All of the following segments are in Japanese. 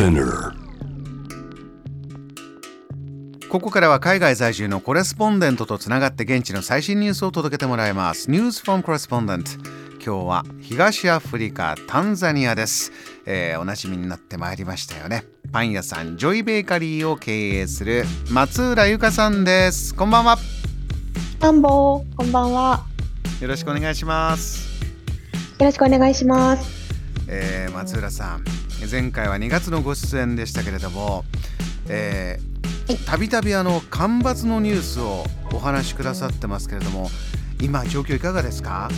Spinner ここからは海外在住のコレスポンデントとつながって現地の最新ニュースを届けてもらいます。News from Correspondent 今日は東アフリカタンザニアです、えー、おなじみになってまいりましたよね。パン屋さんジョイベーカリーを経営する松浦由香さんです。こんばんは。田んぼこんばんは。よろしくお願いします。よろしくお願いします、えー、松浦さん前回は2月のご出演でしたけれども、えーたびたびあの干ばつのニュースをお話しくださってますけれども今状況いかがですか？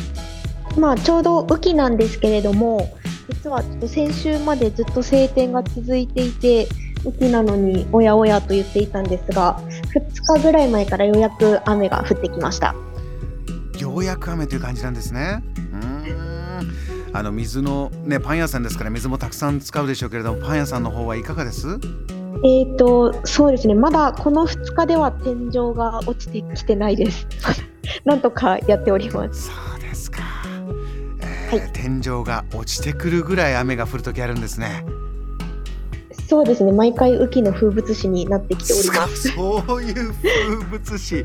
まあちょうど雨季なんですけれども実はちょっと先週までずっと晴天が続いていて雨季なのにおやおやと言っていたんですが2日ぐらい前からようやく雨が降ってきました。ようやく雨という感じなんですねあの水のねパン屋さんですから水もたくさん使うでしょうけれどもパン屋さんの方はいかがです？えーと、そうですね、まだこの2日では天井が落ちてきてないです。なんとかやっております。そうですか、えーはい、天井が落ちてくるぐらい雨が降るときあるんですね。そうですね、毎回雨季の風物詩になってきております。そういう風物詩。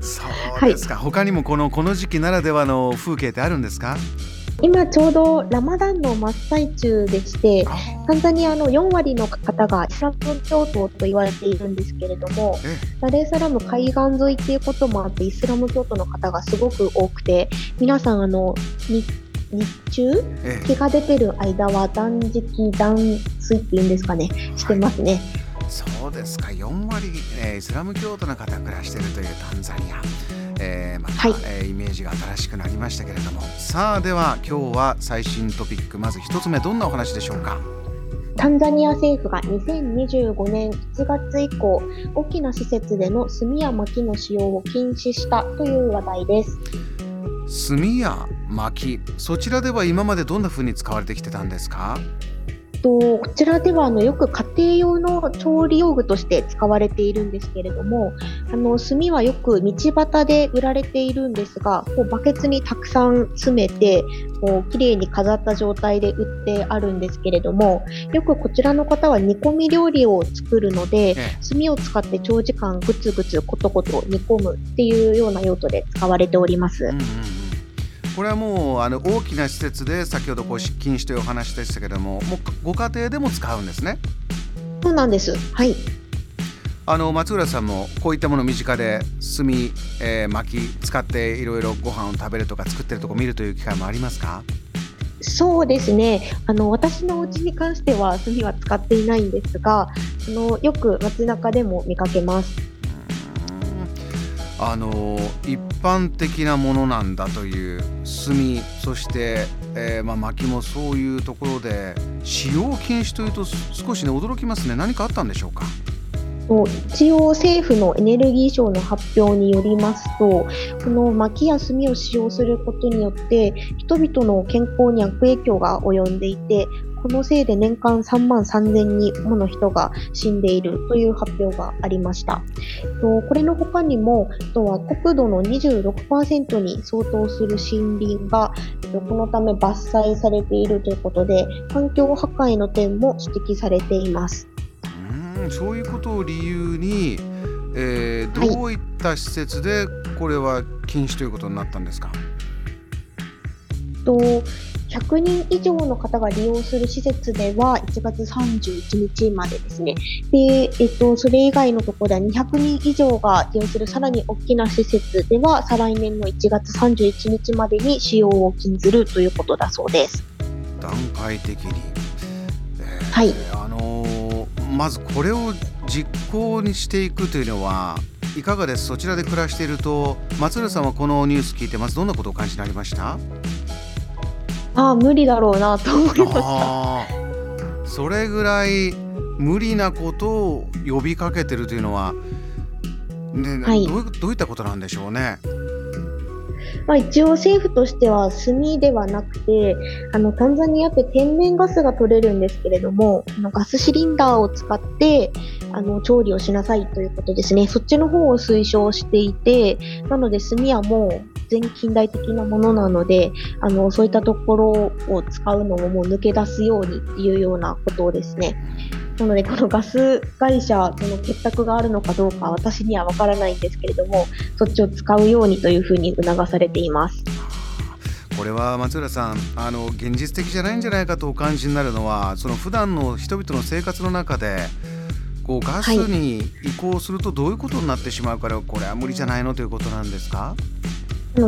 そうですか、はい、他にもこのこの時期ならではの風景ってあるんですか？今ちょうどラマダンの真っ最中でしてタンザニアの4割の方がイスラム教徒と言われているんですけれどもダレーサラム海岸沿いっていうこともあってイスラム教徒の方がすごく多くて皆さんあの日中日が出てる間は断食断水っていうんですかねしてますね。そうですか。4割、えー、イスラム教徒の方暮らしているというタンザニア。えー、また、はい、えー、イメージが新しくなりましたけれども。さあでは今日は最新トピックまず1つ目どんなお話でしょうか？タンザニア政府が2025年1月以降大きな施設での炭や薪の使用を禁止したという話題です。炭や薪。そちらでは今までどんな風に使われてきてたんですか？とこちらではあのよく家庭用の調理用具として使われているんですけれどもあの炭はよく道端で売られているんですがこうバケツにたくさん詰めてこう綺麗に飾った状態で売ってあるんですけれどもよくこちらの方は煮込み料理を作るので炭を使って長時間ぐつぐつコトコト煮込むっていうような用途で使われております。うんうんこれはもうあの大きな施設で先ほどこう禁止というお話でしたけれどももうご家庭でも使うんですね？そうなんです。はい。あの松浦さんもこういったもの身近で炭、えー、薪使っていろいろご飯を食べるとか作ってるとこ見るという機会もありますか？そうですね。あの私のお家に関しては炭は使っていないんですがあのよく街中でも見かけます。あの一般的なものなんだという炭そして、えー、まあ、薪もそういうところで使用禁止というと少しね驚きますね。何かあったんでしょうか？一応政府のエネルギー省の発表によりますとこの薪や炭を使用することによって人々の健康に悪影響が及んでいてこのせいで年間3万3000人もの人が死んでいるという発表がありました。これの他にも、とは国土の26%に相当する森林がこのため伐採されているということで、環境破壊の点も指摘されています。うんそういうことを理由に、えー、どういった施設でこれは禁止ということになったんですか、はい、と100人以上の方が利用する施設では1月31日までですね。で、えっと、それ以外のところでは200人以上が利用するさらに大きな施設では再来年の1月31日までに使用を禁ずるということだそうです。段階的に。えー、はい。あのー、まずこれを実行にしていくというのはいかがです？そちらで暮らしていると松浦さんはこのニュース聞いてまずどんなことを感じになりました？ああ無理だろうなと思いましたそれぐらい無理なことを呼びかけてるというのは、ね、はい、どうどういったことなんでしょうね。まあ、一応政府としては炭ではなくてあのタンザニアって天然ガスが取れるんですけれどもあのガスシリンダーを使ってあの調理をしなさいということですね。そっちの方を推奨していてなので炭はもう全近代的なものなのであのそういったところを使うのをもう抜け出すようにっていうようなことをですねなので、このガス会社との結託があるのかどうか、私にはわからないんですけれども、そっちを使うようにというふうに促されています。これは松浦さんあの現実的じゃないんじゃないかとお感じになるのはその普段の人々の生活の中でこうガスに移行するとどういうことになってしまうから、これは無理じゃないのということなんですか？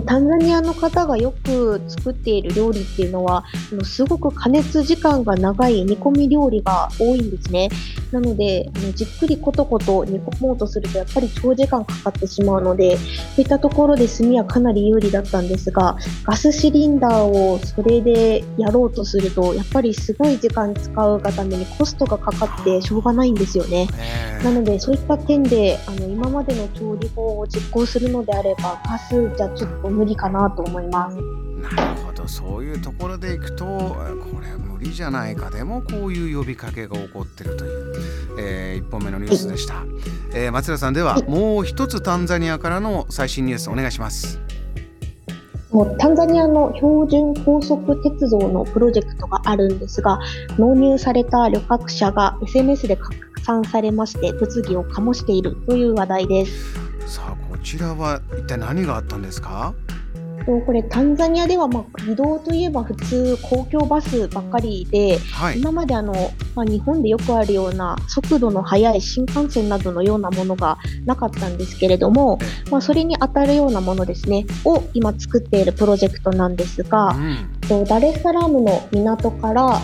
タンザニアの方がよく作っている料理っていうのはすごく加熱時間が長い煮込み料理が多いんですね。なのでじっくりコトコト煮込もうとするとやっぱり長時間かかってしまうのでそういったところで炭はかなり有利だったんですがガスシリンダーをそれでやろうとするとやっぱりすごい時間使うがためにコストがかかってしょうがないんですよね。なのでそういった点であの今までの調理法を実行するのであればガスじゃちょっとと無理かなと思います。なるほどそういうところでいくとこれ無理じゃないかでもこういう呼びかけが起こってるという、えー、1本目のニュースでした、はい、えー、松浦さんでは、もう一つタンザニアからの最新ニュースお願いします。もうタンザニアの標準高速鉄道のプロジェクトがあるんですが納入された旅客車が SNS で拡散されまして物議を醸しているという話題です。ちらは一体何があったんですか？これタンザニアではまあ移動といえば普通公共バスばっかりで、はい、今まであの、まあ、日本でよくあるような速度の速い新幹線などのようなものがなかったんですけれども、まあ、それに当たるようなものですねを今作っているプロジェクトなんですが、うん、ダレッサラームの港から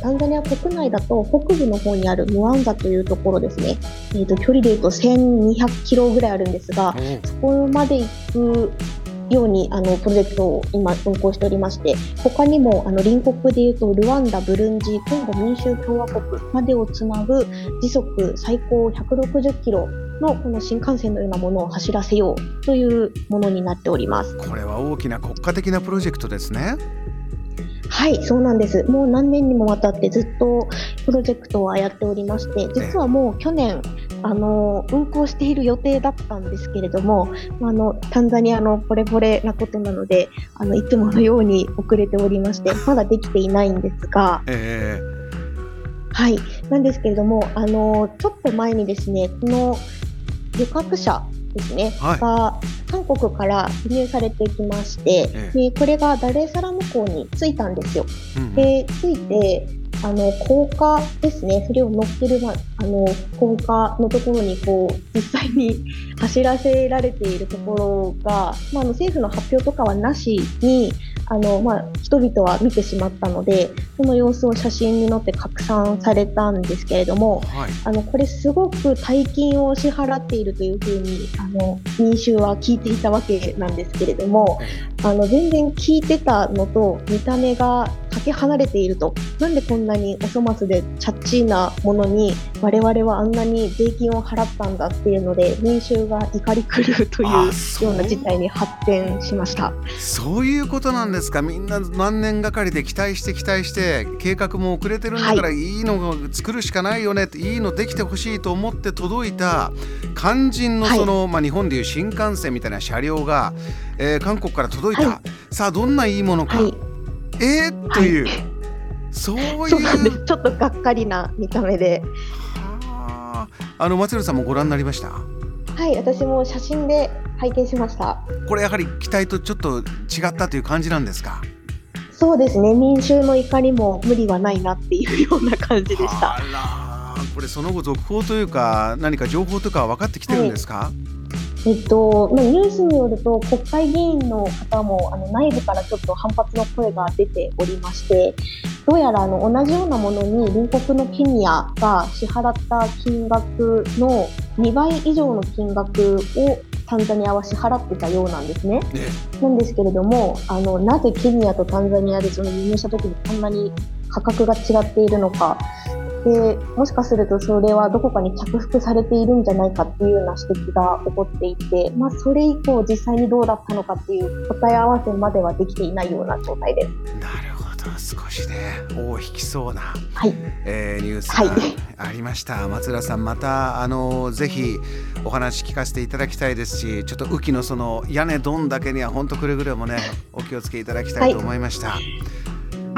タンザニア国内だと北部の方にあるムアンザというところですね、えー、と距離でいうと1200キロぐらいあるんですが、そこまで行くようにあのプロジェクトを今運行しておりまして他にもあの隣国でいうとルワンダ、ブルンジ、コンゴ民衆共和国までをつなぐ時速最高160キロのこの新幹線のようなものを走らせようというものになっております。これは大きな国家的なプロジェクトですね。はい、そうなんです。もう何年にもわたってずっとプロジェクトはやっておりまして、実はもう去年、あの運行している予定だったんですけれども、あのタンザニアのこれこれなことなので、あのいつものように遅れておりまして、まだできていないんですが。えーはい、なんですけれども、あのちょっと前にですね、この旅客車ですね、はい、が韓国から輸入されてきまして、ええ、でこれがダレーサラム港に着いたんですよ。うんうん、で着いてあの高架ですね、それを乗っける、ま、あの高架のところにこう実際に 走らせられているところが、まあ、あの政府の発表とかはなしにあの、まあ、人々は見てしまったのでその様子を写真に載って拡散されたんですけれども、はい、あのこれすごく大金を支払っているというふうにあの民衆は聞いていたわけなんですけれどもあの全然聞いてたのと見た目がかけ離れていると。なんでこんなにお粗末でチャッチーなものに我々はあんなに税金を払ったんだっていうので民衆が怒り狂うというような事態に発展しました。そういうことなんですか？みんな何年がかりで期待して期待して計画も遅れてるんだから、い、いのを作るしかないよね。っていいのできてほしいと思って届いた肝心のその、はい、まあ、日本でいう新幹線みたいな車両が、えー、韓国から届いた、はい、さあどんないいものか、はい、えー、という、そういう。ちょっとがっかりな見た目で。あの松浦さんもご覧になりました？はい私も写真で拝見しました。これやはり期待とちょっと違ったという感じなんですか？そうですね。民衆の怒りも無理はないなっていうような感じでした。これその後続報というか何か情報とか分かってきてるんですか、はいえっと、ニュースによると国会議員の方もあの内部からちょっと反発の声が出ておりましてどうやらあの同じようなものに隣国のケニアが支払った金額の2倍以上の金額をタンザニアは支払ってたようなんですね。なんですけれどもあのなぜケニアとタンザニアでその輸入した時にこんなに価格が違っているのかでもしかするとそれはどこかに着服されているんじゃないかっていうような指摘が起こっていて、まあ、それ以降実際にどうだったのかっていう答え合わせまではできていないような状態です。少しね尾を引きそうな、はい。えー、ニュースがありました、はい、松浦さんまたあのぜひお話聞かせていただきたいですしちょっと雨季のその屋根ドンだけには本当くれぐれもねお気をつけいただきたいと思いました。はい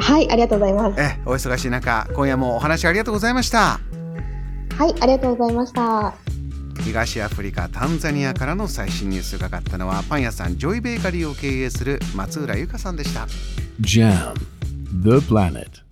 はい、ありがとうございます。え、お忙しい中、今夜もお話ありがとうございました。はいありがとうございました。東アフリカタンザニアからの最新ニュースを伺ったのはパン屋さんジョイベーカリーを経営する松浦由香さんでした。JAM The Planet